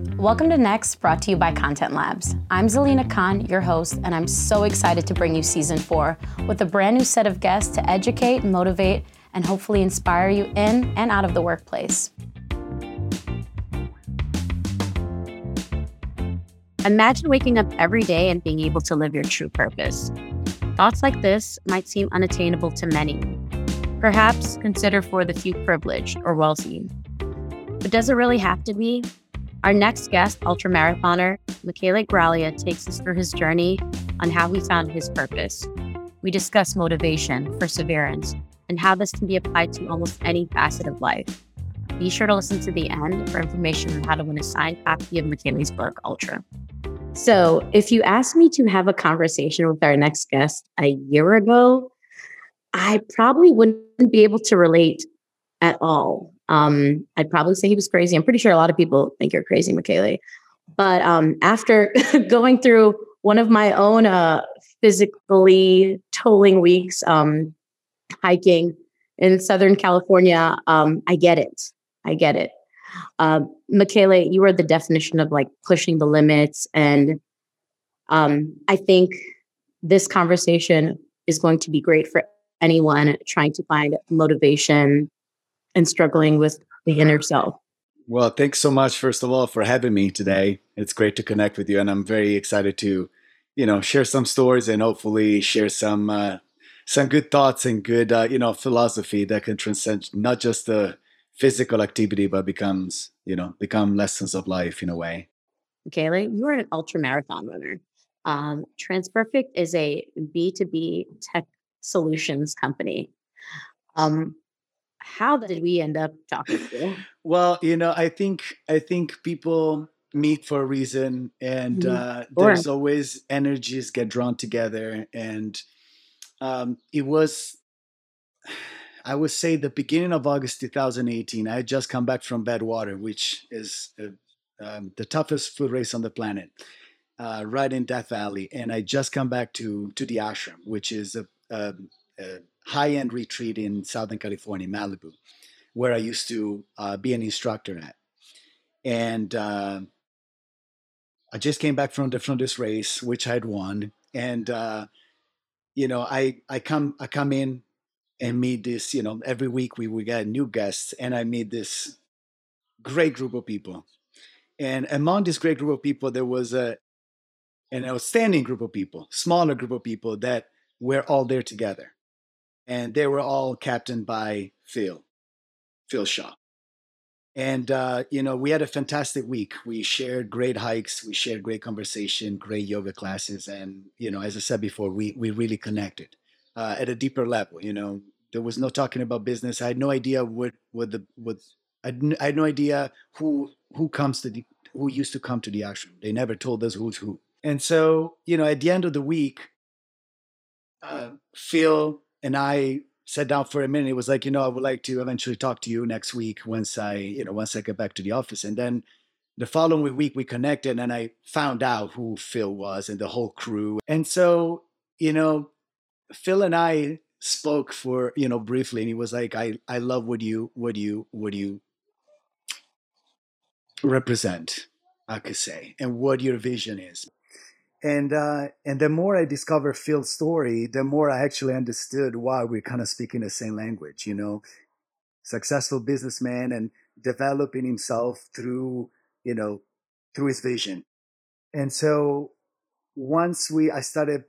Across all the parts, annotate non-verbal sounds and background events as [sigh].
Welcome to Next, brought to you by Content Labs. I'm Zelina Khan, your host, and I'm so excited to bring you season four with a brand new set of guests to educate, motivate, and hopefully inspire you in and out of the workplace. Imagine waking up every day and being able to live your true purpose. Thoughts like this might seem unattainable to many. Perhaps consider for the few privileged or wealthy. But does it really have to be? Our next guest, ultramarathoner Michele Graglia, takes us through his journey on how he found his purpose. We discuss motivation, perseverance, and how this can be applied to almost any facet of life. Be sure to listen to the end for information on how to win a signed copy of Michele's book, Ultra. So, if you asked me to have a conversation with our next guest a year ago, I probably wouldn't be able to relate at all. Um, I'd probably say he was crazy. I'm pretty sure a lot of people think you're crazy, Michele. But um, after [laughs] going through one of my own uh, physically tolling weeks, um, hiking in Southern California, um, I get it. I get it. Uh, you are the definition of like pushing the limits. And um, I think this conversation is going to be great for anyone trying to find motivation and struggling with the inner self. Well, thanks so much, first of all, for having me today. It's great to connect with you, and I'm very excited to, you know, share some stories and hopefully share some uh, some good thoughts and good, uh, you know, philosophy that can transcend not just the physical activity, but becomes, you know, become lessons of life in a way. Michele, you are an ultra marathon runner. Um, TransPerfect is a B2B tech solutions company. Um, how did we end up talking to you? Well, you know, I think I think people meet for a reason, and mm-hmm. uh, there's always energies get drawn together, and um, it was. I would say the beginning of August 2018. I had just come back from Badwater, which is uh, um, the toughest foot race on the planet, uh, right in Death Valley, and I just come back to to the ashram, which is a, a, a high end retreat in Southern California, Malibu, where I used to uh, be an instructor at. And uh, I just came back from the, from this race, which I'd won, and uh, you know, I I come I come in and meet this. You know, every week we we get new guests, and I meet this great group of people. And among this great group of people, there was a an outstanding group of people, smaller group of people that were all there together and they were all captained by Phil, Phil Shawe. And uh, you know, we had a fantastic week. We shared great hikes, we shared great conversation, great yoga classes, and you know, as I said before, we we really connected uh, at a deeper level. You know, there was no talking about business. I had no idea what what the what I, had no idea who who comes to the who used to come to the ashram. They never told us who's who. And so, you know, at the end of the week, uh, Phil and I sat down for a minute. It was like, you know, I would like to eventually talk to you next week once I, you know, once I get back to the office. And then the following week we connected and I found out who Phil was and the whole crew. And so, you know, Phil and I spoke for, you know, briefly and he was like, I, I love what you, what you, what you represent, I could say, and what your vision is and uh, and the more I discovered Phil's story, the more I actually understood why we're kind of speaking the same language. You know, successful businessman and developing himself through you know through his vision. And so once we, I started,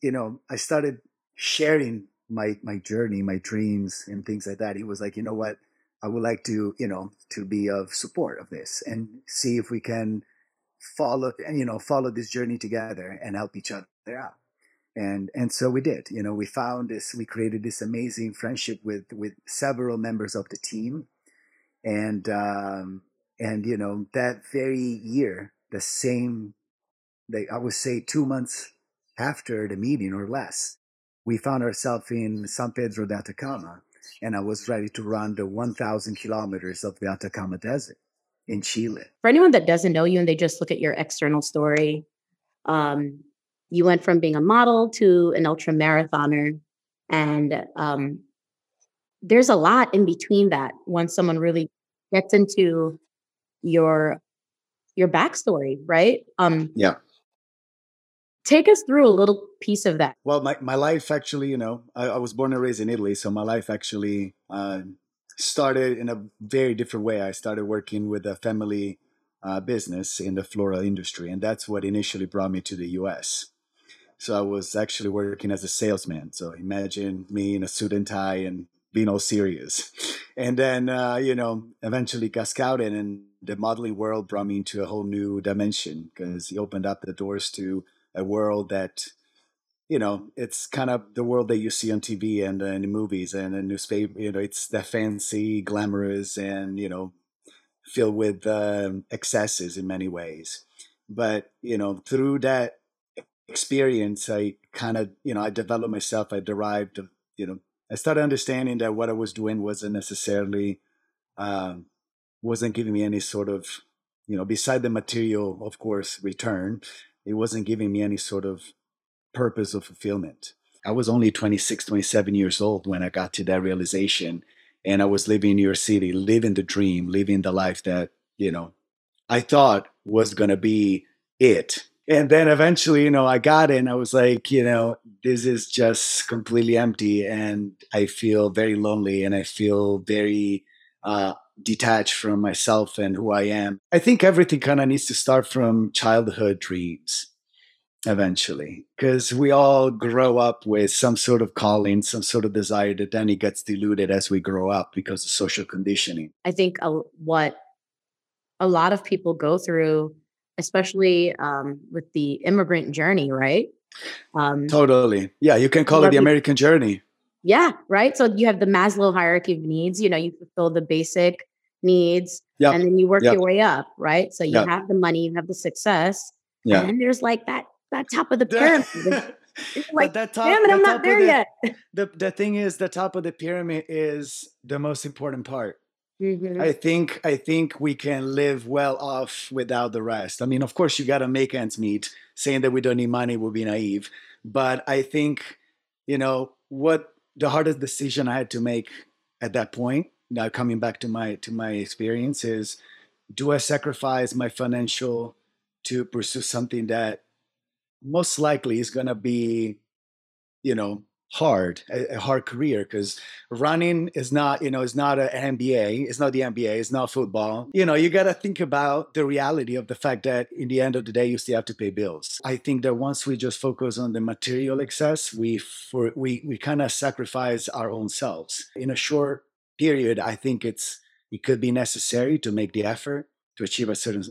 you know, I started sharing my my journey, my dreams, and things like that. He was like, you know what, I would like to, you know, to be of support of this and see if we can follow and you know follow this journey together and help each other out. And and so we did you know we found this we created this amazing friendship with with several members of the team. And um and you know that very year the same they i would say two months after the meeting or less we found ourselves in san pedro de atacama and i was ready to run the 1000 kilometers of the atacama desert in Chile. For anyone that doesn't know you and they just look at your external story, um, you went from being a model to an ultra marathoner, and um, there's a lot in between that. Once someone really gets into your your backstory, right? Um, yeah. Take us through a little piece of that. Well, my, my life actually, you know, I, I was born and raised in Italy, so my life actually uh, started in a very different way. I started working with a family uh, business in the floral industry, and that's what initially brought me to the U.S. So I was actually working as a salesman. So imagine me in a suit and tie and being all serious. And then, uh, you know, eventually got scouted and the modeling world brought me into a whole new dimension because he opened up the doors to a world that, you know, it's kind of the world that you see on TV and uh, in movies and in newspaper. You know, it's that fancy, glamorous, and, you know, filled with um, excesses in many ways. But, you know, through that experience, I kind of, you know, I developed myself. I derived, you know, I started understanding that what I was doing wasn't necessarily um, wasn't giving me any sort of, you know, beside the material, of course, return. It wasn't giving me any sort of purpose of fulfillment. I was only 26, 27 years old when I got to that realization. And I was living in New York City, living the dream, living the life that, you know, I thought was going to be it and then eventually, you know, I got in. I was like, you know, this is just completely empty, and I feel very lonely, and I feel very uh, detached from myself and who I am. I think everything kind of needs to start from childhood dreams eventually because we all grow up with some sort of calling some sort of desire that then it gets diluted as we grow up because of social conditioning i think a, what a lot of people go through especially um, with the immigrant journey, right? Um, totally. Yeah, you can call it the American journey. Yeah, right. So you have the Maslow hierarchy of needs. You know, you fulfill the basic needs, yep. and then you work yep. your way up, right? So you yep. have the money, you have the success, yeah. and there's like that that top of the pyramid. [laughs] like, that top, damn it, I'm not there the, yet. The the thing is, the top of the pyramid is the most important part. Mm-hmm. I think I think we can live well off without the rest. I mean, of course, you got to make ends meet. Saying that we don't need money would be naive, but I think you know what the hardest decision I had to make at that point. Now coming back to my to my experience is, do I sacrifice my financial to pursue something that most likely is going to be, you know, hard, a, a hard career because running is not, you know, it's not an NBA, it's not the NBA, it's not football. You know, you got to think about the reality of the fact that in the end of the day, you still have to pay bills. I think that once we just focus on the material excess, we for we we kind of sacrifice our own selves in a short period. I think it's it could be necessary to make the effort to achieve a certain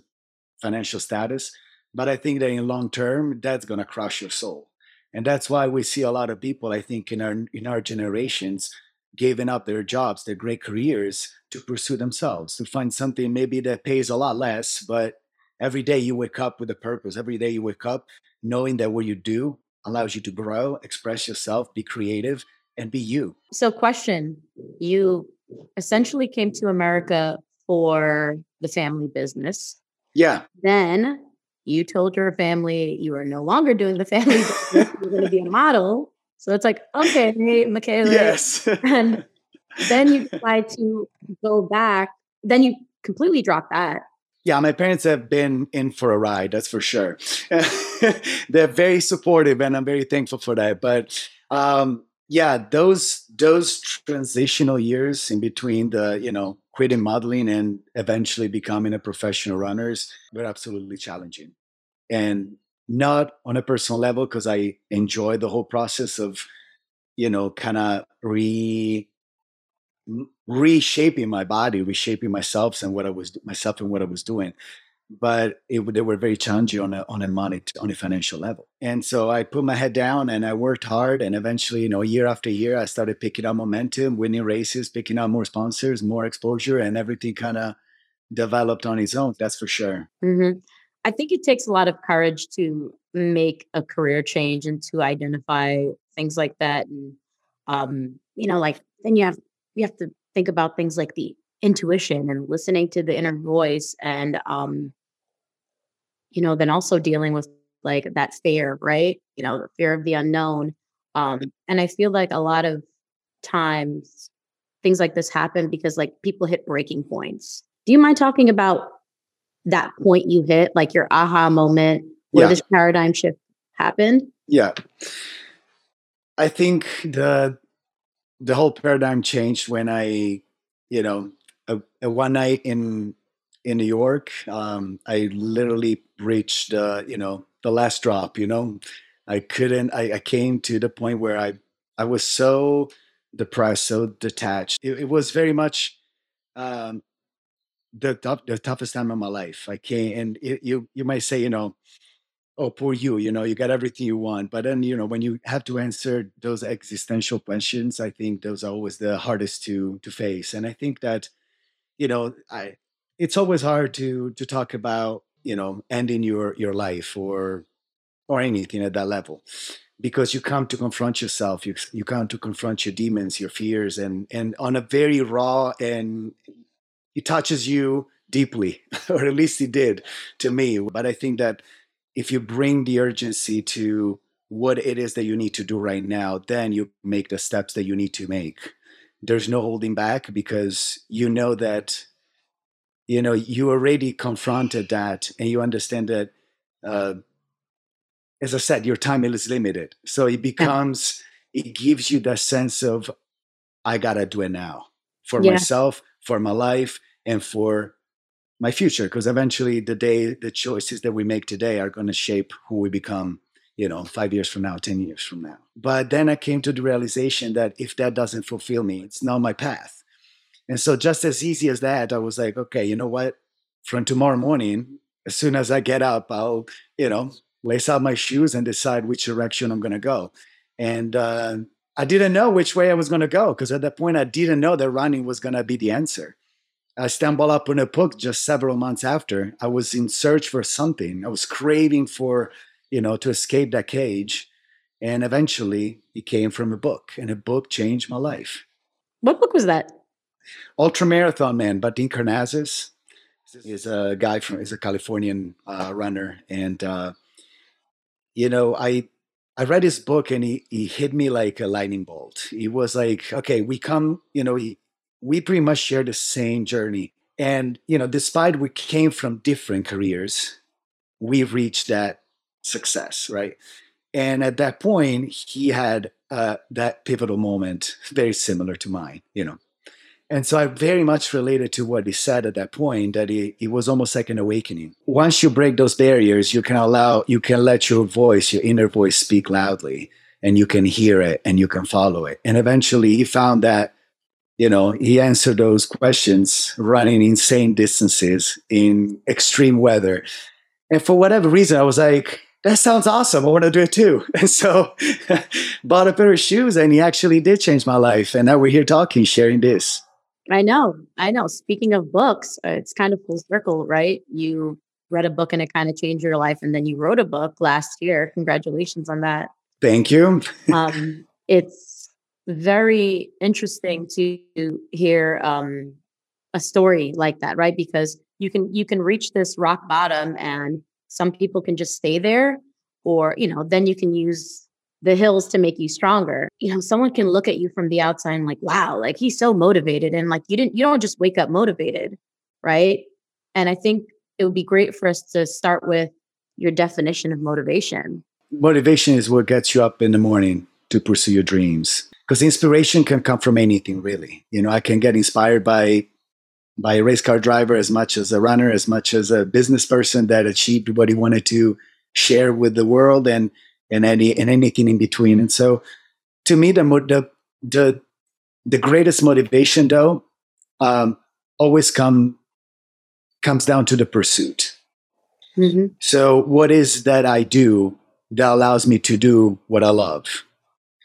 financial status, but I think that in long term, that's going to crush your soul. And that's why we see a lot of people i think in our in our generations giving up their jobs their great careers to pursue themselves to find something maybe that pays a lot less but every day you wake up with a purpose. Every day you wake up knowing that what you do allows you to grow express yourself be creative and be you. So question you essentially came to america for the family business. Yeah. Then you told your family you are no longer doing the family [laughs] business, you're going to be a model. So it's like, okay, Michele. Yes. [laughs] and then you decide to go back. Then you completely drop that. Yeah, my parents have been in for a ride, that's for sure. [laughs] They're very supportive, and I'm very thankful for that. But um, yeah, those those transitional years in between the you know quitting modeling and eventually becoming a professional runners were absolutely challenging and not on a personal level because i enjoy the whole process of you know kind of re reshaping my body reshaping myself and what i was myself and what i was doing but it, they were very challenging on a on a money on a financial level. And so I put my head down and I worked hard. And eventually, you know, year after year, I started picking up momentum, winning races, picking up more sponsors, more exposure, and everything kind of developed on its own. That's for sure. Mm-hmm. I think it takes a lot of courage to make a career change and to identify things like that. And um, you know, like then you have you have to think about things like the intuition and listening to the inner voice and um you know, then also dealing with like that fear, right? You know, the fear of the unknown. Um, and I feel like a lot of times things like this happen because like people hit breaking points. Do you mind talking about that point you hit, like your aha moment where yeah. this paradigm shift happened? Yeah. I think the the whole paradigm changed when I, you know, a, a one night in in New York, um, I literally reached, uh, you know, the last drop. You know, I couldn't. I, I, came to the point where I I was so depressed, so detached. It, it was very much um, the tough, the toughest time of my life. I came, and it, you you might say, you know, oh poor you you know you got everything you want but then you know when you have to answer those existential questions i think those are always the hardest to to face and i think that you know i it's always hard to to talk about you know ending your your life or or anything at that level because you come to confront yourself you you come to confront your demons your fears and and on a very raw and it touches you deeply [laughs] or at least it did to me but i think that if you bring the urgency to what it is that you need to do right now, then you make the steps that you need to make. There's no holding back because you know that you know you already confronted that and you understand that uh, as I said, your time is limited. So it becomes it gives you that sense of I gotta do it now for yeah. myself, for my life, and for my future because eventually the day the choices that we make today are going to shape who we become you know five years from now ten years from now. But then i came to the realization that if that doesn't fulfill me it's not my path. And so just as easy as that i was like okay you know what? From tomorrow morning as soon as i get up i'll you know lace out my shoes and decide which direction i'm going to go. And uh, i didn't know which way i was going to go because at that point i didn't know that running was going to be the answer I stumbled upon a book just several months after. I was in search for something. I was craving for, you know, to escape that cage. And eventually it came from a book, and a book changed my life. What book was that? Ultra Marathon Man by Dean Karnazes. He's a guy from, he's a Californian uh, runner. And, uh, you know, I, I read his book and he, he hit me like a lightning bolt. He was like, okay, we come, you know, he, we pretty much share the same journey. And, you know, despite we came from different careers, we've reached that success, right? And at that point, he had uh, that pivotal moment, very similar to mine, you know. And so I very much related to what he said at that point that it, it was almost like an awakening. Once you break those barriers, you can allow, you can let your voice, your inner voice speak loudly and you can hear it and you can follow it. And eventually he found that you know, he answered those questions running insane distances in extreme weather. And for whatever reason, I was like, that sounds awesome. I want to do it too. [laughs] And so [laughs] bought a pair of shoes and he actually did change my life. And now we're here talking, sharing this. I know. I know. Speaking of books, uh, it's kind of full circle, right? You read a book and it kind of changed your life. And then you wrote a book last year. Congratulations on that. Thank you. um, it's very interesting to hear um, a story like that, right? Because you can you can reach this rock bottom, and some people can just stay there, or you know, then you can use the hills to make you stronger. You know, someone can look at you from the outside and like, wow, like he's so motivated, and like you didn't you don't just wake up motivated, right? And I think it would be great for us to start with your definition of motivation. Motivation is what gets you up in the morning to pursue your dreams because inspiration can come from anything really you know i can get inspired by by a race car driver as much as a runner as much as a business person that achieved what he wanted to share with the world and and any and anything in between and so to me the the the, the greatest motivation though um, always come comes down to the pursuit mm-hmm. so what is that i do that allows me to do what i love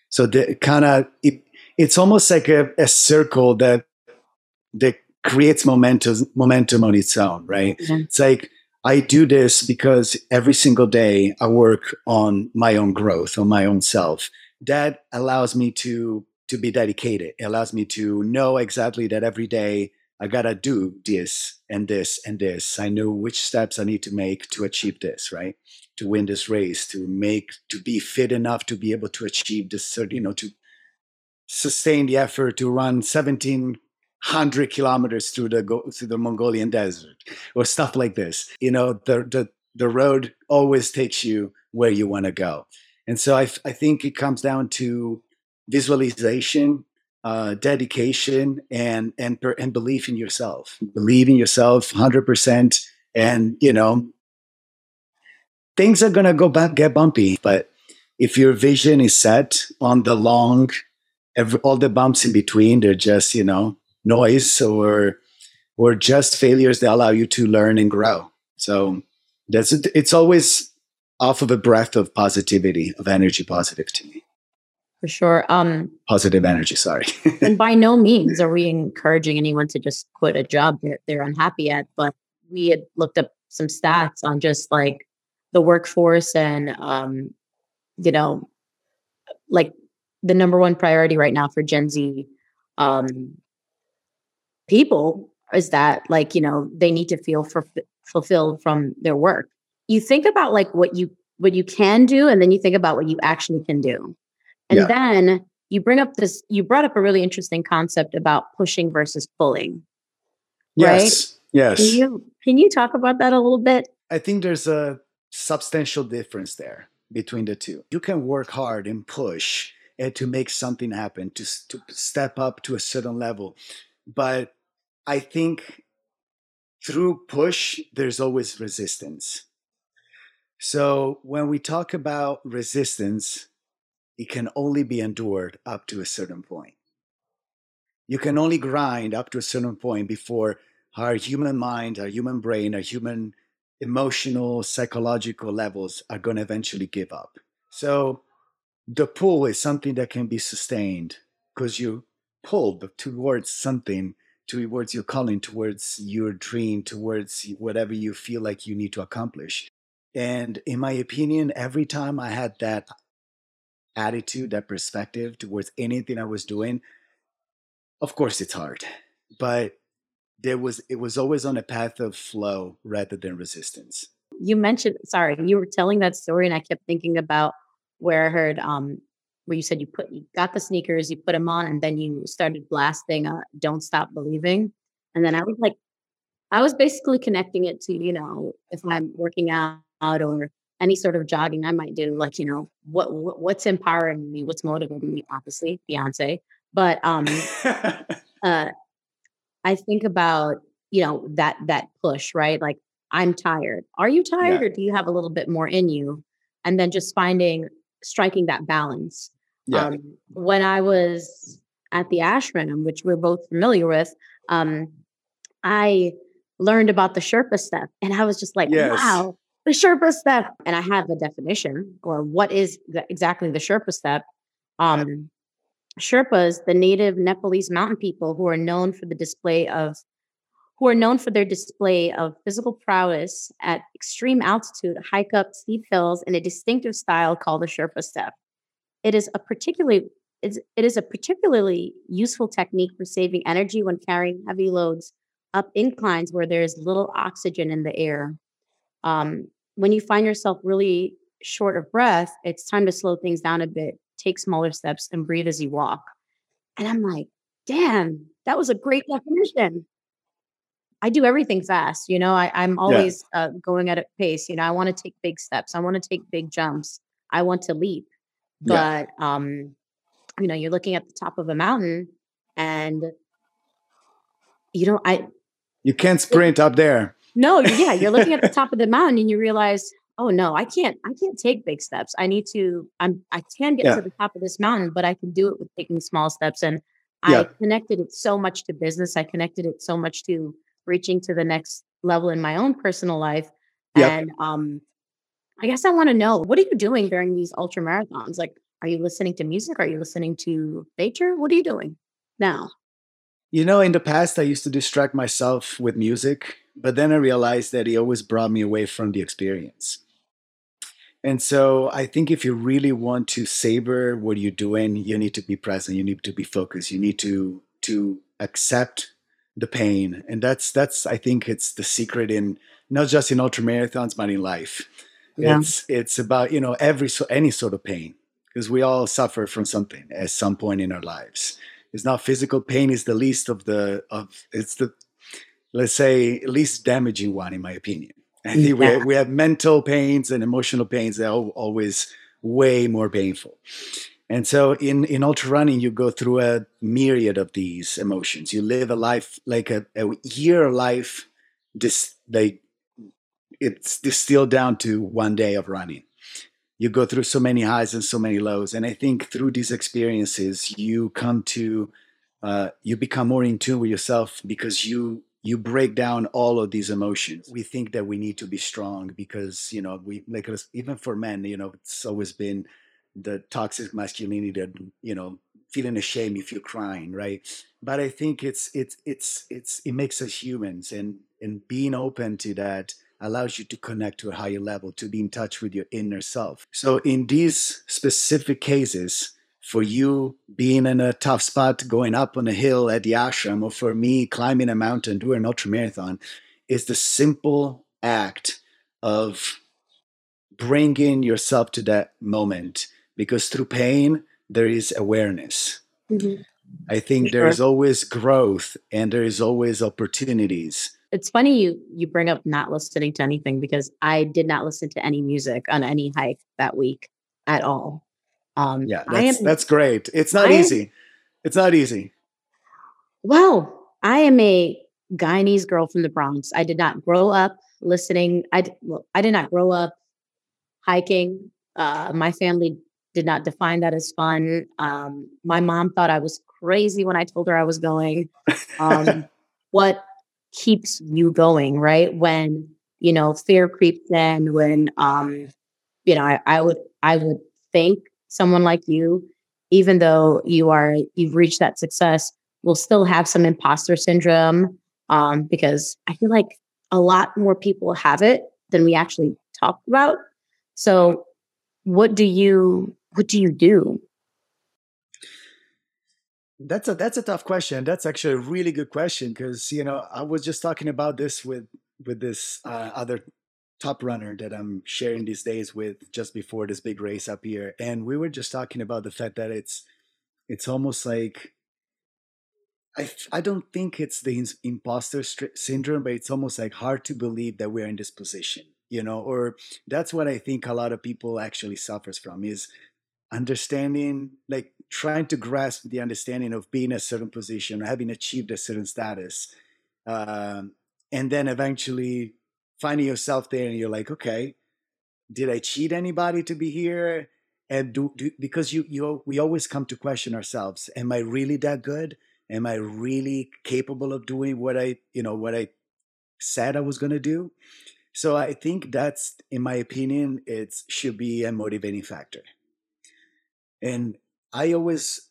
so the kind of it, it's almost like a, a circle that that creates momentum momentum on its own, right? Mm-hmm. It's like I do this because every single day I work on my own growth, on my own self. That allows me to to be dedicated. It allows me to know exactly that every day I gotta do this and this and this. I know which steps I need to make to achieve this, right? To win this race, to make, to be fit enough to be able to achieve this, you know, to sustain the effort to run 17 hundred kilometers through the through the Mongolian desert or stuff like this. You know, the the the road always takes you where you want to go, and so I I think it comes down to visualization, uh, dedication, and and and belief in yourself. Believe in yourself, hundred percent, and you know things are gonna go back get bumpy, but if your vision is set on the long, every, all the bumps in between, they're just you know noise or or just failures that allow you to learn and grow. So that's it's always off of a breath of positivity, of energy positive to me. For sure. Um positive energy, sorry. [laughs] and by no means are we encouraging anyone to just quit a job they're, they're unhappy at, but we had looked up some stats on just like the workforce and um you know like the number one priority right now for Gen Z um people is that like you know they need to feel for, fulfilled from their work. You think about like what you what you can do and then you think about what you actually can do. And yeah. then you bring up this you brought up a really interesting concept about pushing versus pulling yes right? yes can you can you talk about that a little bit? I think there's a substantial difference there between the two. You can work hard and push and to make something happen to, to step up to a certain level but I think through push, there's always resistance. So when we talk about resistance, it can only be endured up to a certain point. You can only grind up to a certain point before our human mind, our human brain, our human emotional, psychological levels are going to eventually give up. So the pull is something that can be sustained because you pulled towards something towards your calling, towards your dream, towards whatever you feel like you need to accomplish. And in my opinion, every time I had that attitude, that perspective towards anything I was doing, of course it's hard, but there was it was always on a path of flow rather than resistance. You mentioned sorry, you were telling that story and I kept thinking about where I heard um where you said you put you got the sneakers, you put them on, and then you started blasting uh, "Don't Stop Believing," and then I was like, I was basically connecting it to you know if I'm working out or any sort of jogging I might do, like you know what, what what's empowering me, what's motivating me, obviously Beyonce, but um, [laughs] uh, I think about you know that that push right, like I'm tired. Are you tired, yeah. or do you have a little bit more in you? And then just finding striking that balance yeah. Um, when I was at the ashram, which we're both familiar with, um, I learned about the Sherpa step, and I was just like, yes. "Wow, the Sherpa step!" And I have a definition, or what is the, exactly the Sherpa step? Um, Sherpas, the native Nepalese mountain people who are known for the display of who are known for their display of physical prowess at extreme altitude, hike up steep hills in a distinctive style called the Sherpa step. It is a particularly it is a particularly useful technique for saving energy when carrying heavy loads up inclines where there is little oxygen in the air. Um, when you find yourself really short of breath, it's time to slow things down a bit, take smaller steps, and breathe as you walk. And I'm like, damn, that was a great definition. I do everything fast. You know, I, am always yeah. uh, going at a pace. You know, I want to take big steps. I want to take big jumps. I want to leap. But yeah. um, you know, you're looking at the top of a mountain and you know, I you can't sprint it, up there. No, yeah, you're looking at the [laughs] top of the mountain and you realize, oh no, I can't I can't take big steps. I need to I'm I can get yeah. to the top of this mountain, but I can do it with taking small steps and yeah. I connected it so much to business. I connected it so much to reaching to the next level in my own personal life. Yep. And um I guess I want to know what are you doing during these ultra marathons? Like, are you listening to music? Are you listening to nature? What are you doing now? You know, in the past, I used to distract myself with music, but then I realized that it always brought me away from the experience. And so I think if you really want to savor what you're doing, you need to be present. You need to be focused. You need to to accept the pain, and that's that's I think it's the secret in not just in ultra marathons, but in life yeah. It's it's about you know every so any sort of pain because we all suffer from something at some point in our lives, it's not physical pain is the least of the of it's the let's say least damaging one in my opinion i [laughs] think yeah. we, have, we have mental pains and emotional pains that are always way more painful and so in in ultra running you go through a myriad of these emotions you live a life like a, a year life this like it's distilled down to one day of running. You go through so many highs and so many lows and i think through these experiences you come to uh, you become more in tune with yourself because you you break down all of these emotions. We think that we need to be strong because you know we like even for men you know it's always been the toxic masculinity that you know feeling ashamed if you're crying right? But i think it's it's it's it's it makes us humans and and being open to that allows you to connect to a higher level, to be in touch with your inner self. So, in these specific cases, for you being in a tough spot, going up on a hill at the ashram, or for me climbing a mountain, doing an ultra marathon, is the simple act of bringing yourself to that moment. Because through pain, there is awareness. Mm-hmm. I think there is always growth and there is always opportunities it's funny you you bring up not listening to anything because I did not listen to any music on any hike that week at all. Um, yeah, that's, am, that's great. It's not I easy. It's not easy. Well, I am a Guyanese girl from the Bronx. I did not grow up listening. I well, I did not grow up hiking. Uh, my family did not define that as fun. Um, my mom thought I was crazy when I told her I was going. [laughs] Um, what keeps you going, right? When, you know, fear creeps in, when um, you know, I, I would I would think someone like you, even though you are you've reached that success, will still have some imposter syndrome. Um, because I feel like a lot more people have it than we actually talk about. So what do you what do you do that's a that's a tough question. That's actually a really good question because you know I was just talking about this with with this uh, other top runner that I'm sharing these days with just before this big race up here, and we were just talking about the fact that it's it's almost like I I don't think it's the imposter syndrome, but it's almost like hard to believe that we're in this position, you know, or that's what I think a lot of people actually suffers from is understanding like trying to grasp the understanding of being a certain position or having achieved a certain status um, and then eventually finding yourself there and you're like okay did i cheat anybody to be here? And do, do because you you we always come to question ourselves am i really that good? Am i really capable of doing what i you know what i said i was going to do? So i think that's in my opinion it should be a motivating factor and i always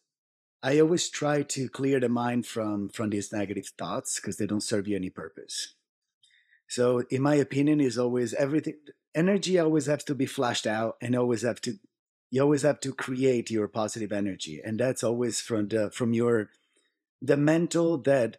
i always try to clear the mind from from these negative thoughts because they don't serve you any purpose. So in my opinion is always everything energy always has to be flashed out and always have to you always have to create your positive energy and that's always from the from your the mental that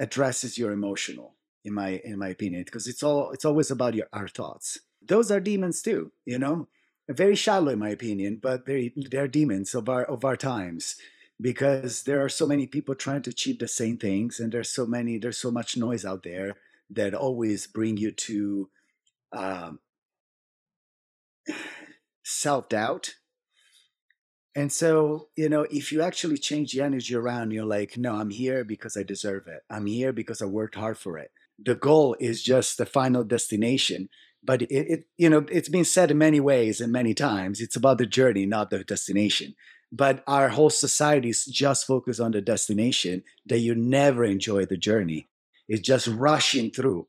addresses your emotional in my in my opinion because it's all it's always about your our thoughts. Those are demons too you know very shallow in my opinion, but they they're demons of our of our times because there are so many people trying to achieve the same things, and there's so many there's so much noise out there that always bring you to um, self doubt. And so, you know, if you actually change the energy around, you're like, no, I'm here because I deserve it. I'm here because I worked hard for it. The goal is just the final destination but it, it, you know it's been said in many ways and many times it's about the journey not the destination. But our whole society is just focused on the destination that you never enjoy the journey. It's just rushing through.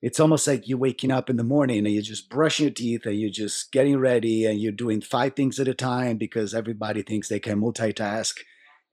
It's almost like you're waking up in the morning and you're just brushing your teeth and you're just getting ready and you're doing five things at a time because everybody thinks they can multitask.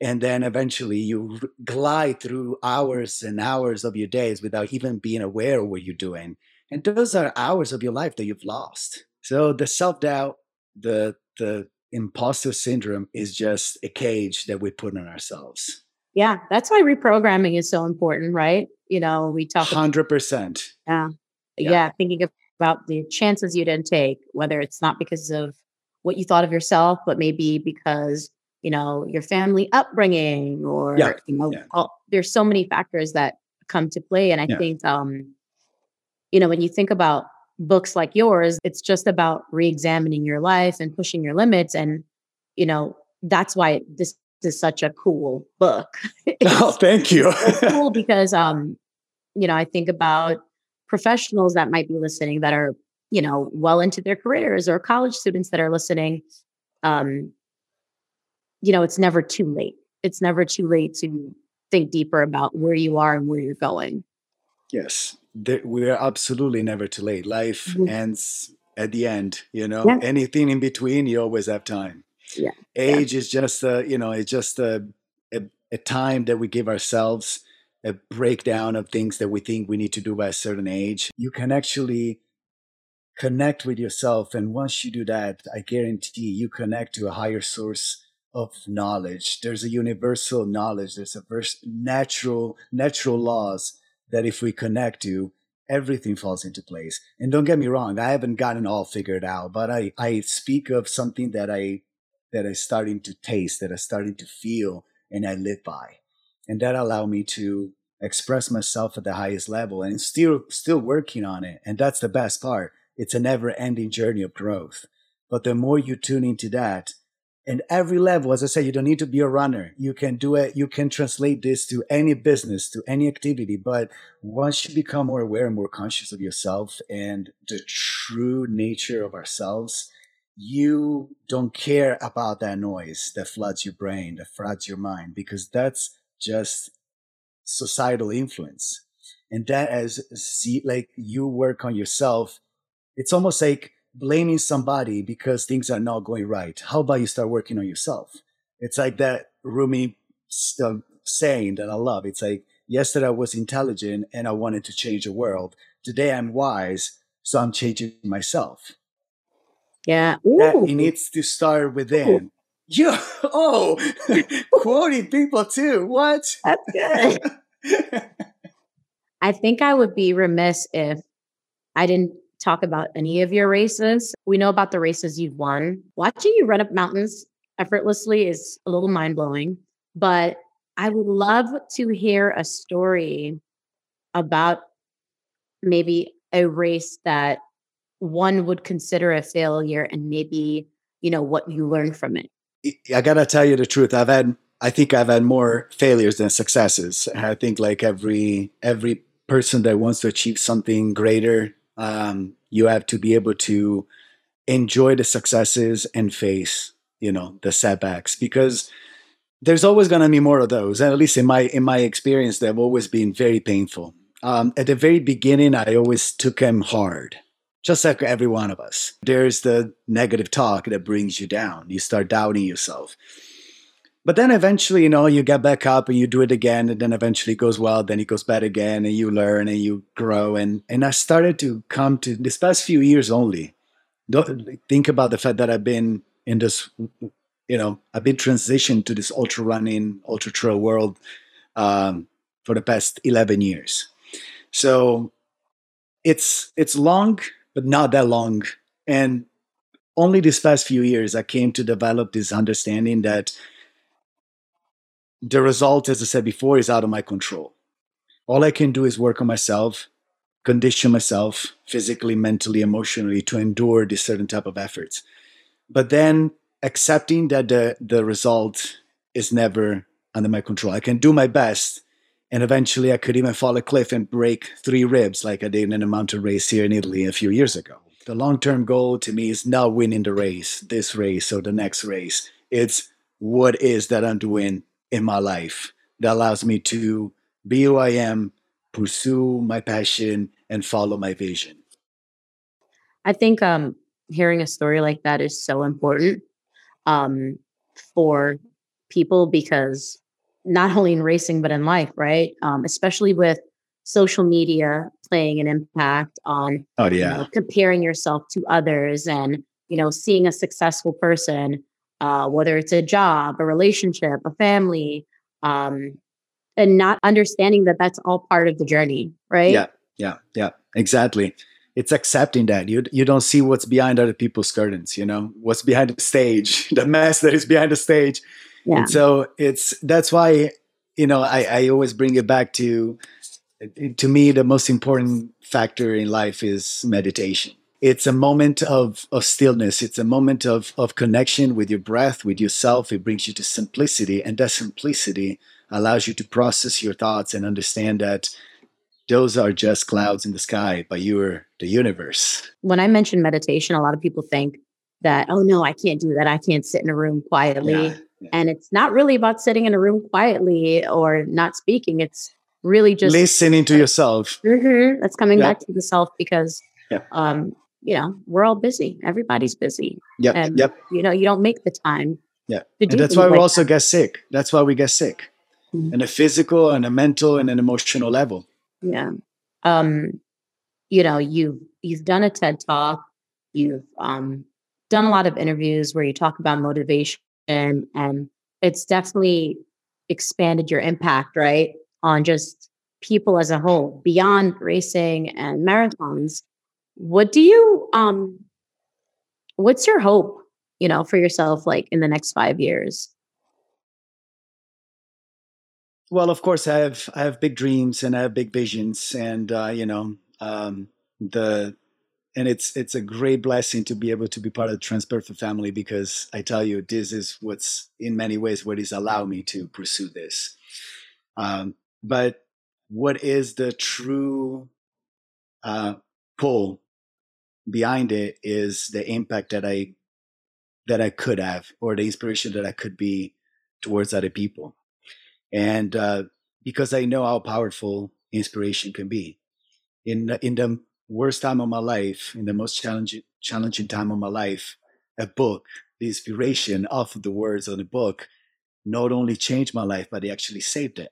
And then eventually you glide through hours and hours of your days without even being aware of what you're doing and those are hours of your life that you've lost so the self-doubt the the imposter syndrome is just a cage that we put on ourselves yeah that's why reprogramming is so important right you know we talk 100% yeah yeah, yeah thinking about the chances you didn't take whether it's not because of what you thought of yourself but maybe because you know, your family upbringing or, yeah. you know, yeah. all, there's so many factors that come to play. And I yeah. think, um, you know, when you think about books like yours, it's just about re-examining your life and pushing your limits. And, you know, that's why this is such a cool book. [laughs] [laughs] oh, thank you. cool [laughs] because, um, you know, I think about professionals that might be listening that are, you know, well into their careers or college students that are listening. Um, you know, it's never too late. It's never too late to think deeper about where you are and where you're going. Yes, we're absolutely never too late. Life mm-hmm. ends at the end. You know, yeah. anything in between, you always have time. Yeah, age yeah. is just a you know, it's just a, a a time that we give ourselves a breakdown of things that we think we need to do by a certain age. You can actually connect with yourself, and once you do that, I guarantee you connect to a higher source of knowledge. There's a universal knowledge. There's a vers- natural natural laws that if we connect to, everything falls into place. And don't get me wrong, I haven't gotten all figured out, but I I speak of something that I that I starting to taste, that I starting to feel, and I live by, and that allow me to express myself at the highest level, and still still working on it. And that's the best part. It's a never ending journey of growth. But the more you tune into that, and every level as i said you don't need to be a runner. You can do it. You can translate this to any business to any activity. But once you become more aware and more conscious of yourself and the true nature of ourselves you don't care about that noise that floods your brain that floods your mind because that's just societal influence. And that as see like you work on yourself it's almost like blaming somebody because things are not going right. How about you start working on yourself? It's like that Rumi uh, saying that I love. It's like, yesterday I was intelligent and I wanted to change the world. Today I'm wise, so I'm changing myself. Yeah. It needs to start within. Ooh. Yeah. [laughs] Oh, [laughs] [laughs] quoting people too. What? That's good. I think I would be remiss if I didn't talk about any of your races. We know about the races you've won. Watching you run up mountains effortlessly is a little mind blowing, but I would love to hear a story about maybe a race that one would consider a failure and maybe, you know, what you learned from it. I got to tell you the truth. I've had I think I've had more failures than successes. I think like every every person that wants to achieve something greater um, you have to be able to enjoy the successes and face, you know, the setbacks because there's always going to be more of those. And at least in my in my experience, they've always been very painful. Um, at the very beginning, I always took them hard, just like every one of us. There's the negative talk that brings you down. You start doubting yourself. But then eventually, you know, you get back up and you do it again, and then eventually it goes well, then it goes bad again, and you learn and you grow. And and I started to come to this past few years only. Don't think about the fact that I've been in this, you know, I've been transitioned to this ultra running, ultra trail world um, for the past eleven years. So it's it's long, but not that long. And only this past few years, I came to develop this understanding that the result, as I said before, is out of my control. All I can do is work on myself, condition myself physically, mentally, emotionally to endure this certain type of efforts. But then accepting that the, the result is never under my control. I can do my best, and eventually I could even fall a cliff and break three ribs like I did in a mountain race here in Italy a few years ago. The long term goal to me is not winning the race, this race or the next race. It's what is that I'm doing in my life that allows me to be who I am, pursue my passion, and follow my vision. I think um, hearing a story like that is so important um, for people because not only in racing but in life, right? Um, especially with social media playing an impact on oh yeah you know, comparing yourself to others and you know seeing a successful person uh, whether it's a job, a relationship, a family, um, and not understanding that that's all part of the journey, right? Yeah, yeah, yeah, exactly. It's accepting that you you don't see what's behind other people's curtains. You know what's behind the stage, [laughs] the mess that is behind the stage, Yeah. And so it's that's why you know I, I always bring it back to to me the most important factor in life is meditation it's a moment of, of stillness. It's a moment of, of connection with your breath with yourself. It brings you to simplicity and that simplicity allows you to process your thoughts and understand that those are just clouds in the sky but you're the universe. When i mention meditation a lot of people think that oh no i can't do that. I can't sit in a room quietly. Yeah, yeah. and it's not really about sitting in a room quietly or not speaking. It's really just listening to yourself. Mm-hmm. That's coming back to the self because, um, you know, we're all busy. Everybody's busy. Yep. And, yep. You know, you don't make the time. Yeah. And that's why we like also that. get sick. That's why we get sick, mm-hmm. and a physical and a mental and an emotional level. Yeah. Um, you know, you've you've done a TED talk. You've um, done a lot of interviews where you talk about motivation, and and it's definitely expanded your impact, right? on just people as a whole beyond racing and marathons what do you um what's your hope you know for yourself like in the next 5 years well of course i have i have big dreams and i have big visions and uh you know um the and it's it's a great blessing to be able to be part of the Transperfect family because I tell you, this is what's in many ways what is allowed me to pursue this. Um, but what is the true uh, pull behind it is the impact that I that I could have, or the inspiration that I could be towards other people, and uh, because I know how powerful inspiration can be. In in the worst time of my life, in the most challenging challenging time of my life, a book, the inspiration of the words on the book, not only changed my life, but it actually saved it.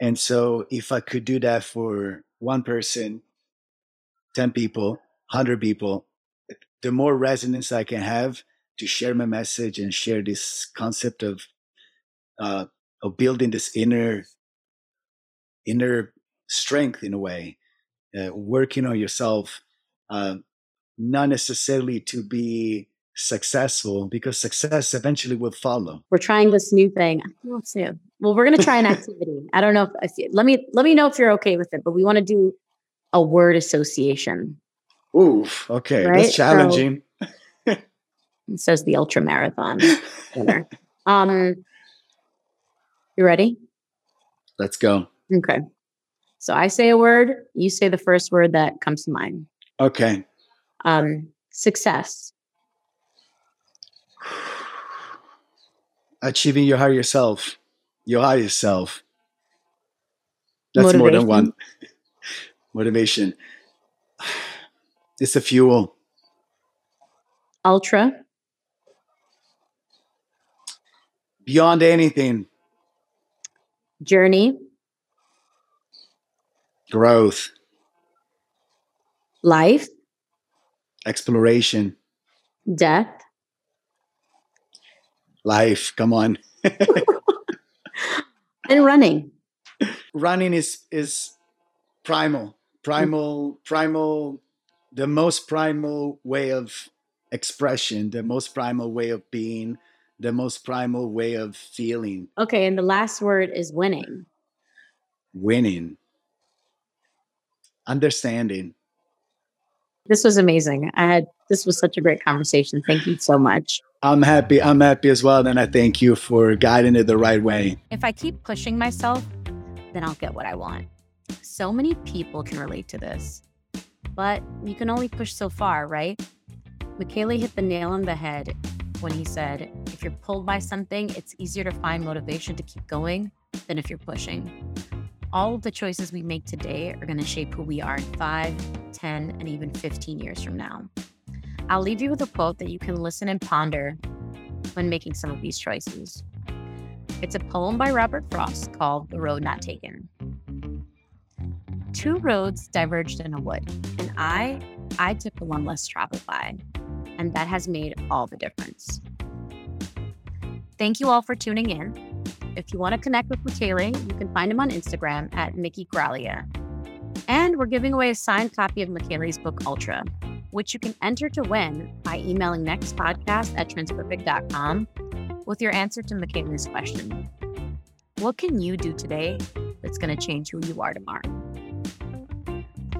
And so if I could do that for one person, 10 people, 100 people, the more resonance I can have to share my message and share this concept of uh, of building this inner inner strength in a way, uh, working on yourself, uh, not necessarily to be successful because success eventually will follow. We're trying this new thing. See. Well, we're going to try an [laughs] activity. I don't know if, i if let me let me know if you're okay with it, but we want to do a word association. Oof. Okay, right? that's challenging. [laughs] So, says the ultra marathon [laughs] um, you ready? Let's go. Okay. So I say a word, you say the first word that comes to mind. Okay. Um, success. [sighs] achieving your higher self, your higher self. That's Motivation. more than one. Motivation. [sighs] It's a fuel. Ultra. Beyond anything. Journey. Growth. Life. Exploration. Death life. Come on. [laughs] and running. Running is is primal, Mm. primal, primal. The most primal way of expression, the most primal way of being, the most primal way of feeling. Okay, and the last word is winning. Winning. Understanding. This was amazing. I had this was such a great conversation. Thank you so much. I'm happy. I'm happy as well. And I thank you for guiding it the right way. If I keep pushing myself, then I'll get what I want. So many people can relate to this, but you can only push so far, right? Michele hit the nail on the head when he said, if you're pulled by something, it's easier to find motivation to keep going than if you're pushing. All of the choices we make today are going to shape who we are in 5, 10, and even 15 years from now. I'll leave you with a quote that you can listen and ponder when making some of these choices. It's a poem by Robert Frost called The Road Not Taken. Two roads diverged in a wood, and I I took the one less traveled by, and that has made all the difference. Thank you all for tuning in. If you want to connect with Michele, you can find him on Instagram at Mickey Graglia. And we're giving away a signed copy of Michele's book Ultra, which you can enter to win by emailing nextpodcast at transperfect.com with your answer to McKinley's question. What can you do today that's going to change who you are tomorrow?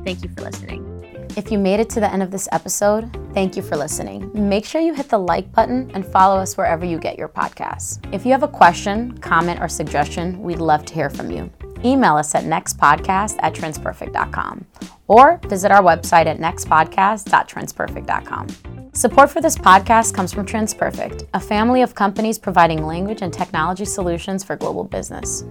Thank you for listening. If you made it to the end of this episode, thank you for listening. Make sure you hit the like button and follow us wherever you get your podcasts. If you have a question, comment, or suggestion, we'd love to hear from you. Email us at nextpodcast at transperfect.com or visit our website at nextpodcast.transperfect.com. Support for this podcast comes from Transperfect, a family of companies providing language and technology solutions for global business.